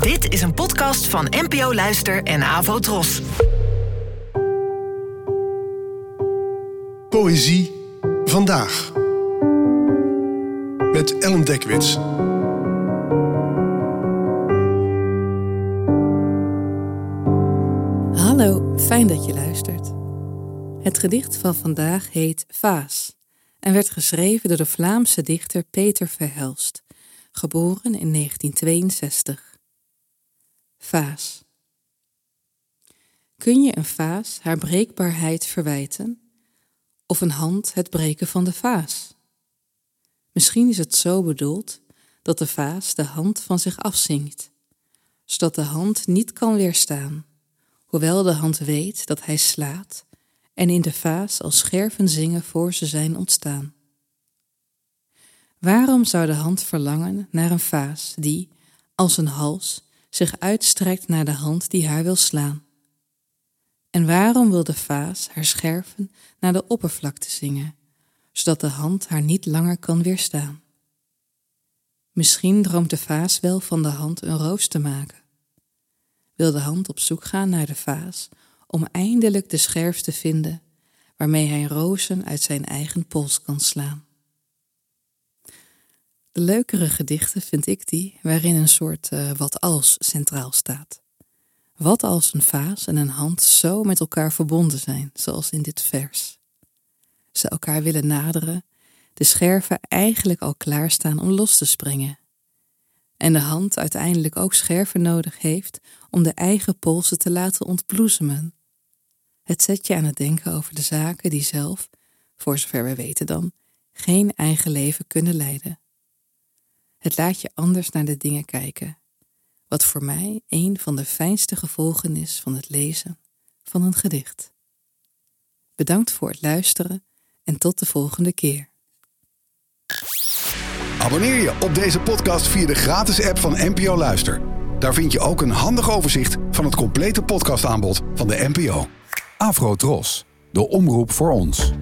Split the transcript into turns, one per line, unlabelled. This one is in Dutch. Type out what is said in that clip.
Dit is een podcast van NPO Luister en Avo Tros.
Poëzie vandaag. Met Ellen Dekwits.
Hallo, fijn dat je luistert. Het gedicht van vandaag heet Vaas en werd geschreven door de Vlaamse dichter Peter Verhelst, geboren in 1962. Vaas. Kun je een vaas haar breekbaarheid verwijten? Of een hand het breken van de vaas? Misschien is het zo bedoeld dat de vaas de hand van zich afzinkt, zodat de hand niet kan weerstaan, hoewel de hand weet dat hij slaat en in de vaas als scherven zingen voor ze zijn ontstaan. Waarom zou de hand verlangen naar een vaas die, als een hals, zich uitstrekt naar de hand die haar wil slaan? En waarom wil de vaas haar scherven naar de oppervlakte zingen, zodat de hand haar niet langer kan weerstaan? Misschien droomt de vaas wel van de hand een roos te maken. Wil de hand op zoek gaan naar de vaas om eindelijk de scherf te vinden waarmee hij rozen uit zijn eigen pols kan slaan. Leukere gedichten vind ik die waarin een soort uh, wat als centraal staat. Wat als een vaas en een hand zo met elkaar verbonden zijn, zoals in dit vers. Ze elkaar willen naderen, de scherven eigenlijk al klaarstaan om los te springen. En de hand uiteindelijk ook scherven nodig heeft om de eigen polsen te laten ontbloesemen. Het zet je aan het denken over de zaken die zelf, voor zover we weten dan, geen eigen leven kunnen leiden. Het laat je anders naar de dingen kijken, wat voor mij een van de fijnste gevolgen is van het lezen van een gedicht. Bedankt voor het luisteren en tot de volgende keer.
Abonneer je op deze podcast via de gratis app van NPO Luister. Daar vind je ook een handig overzicht van het complete podcastaanbod van de NPO. Afro Tros, de omroep voor ons.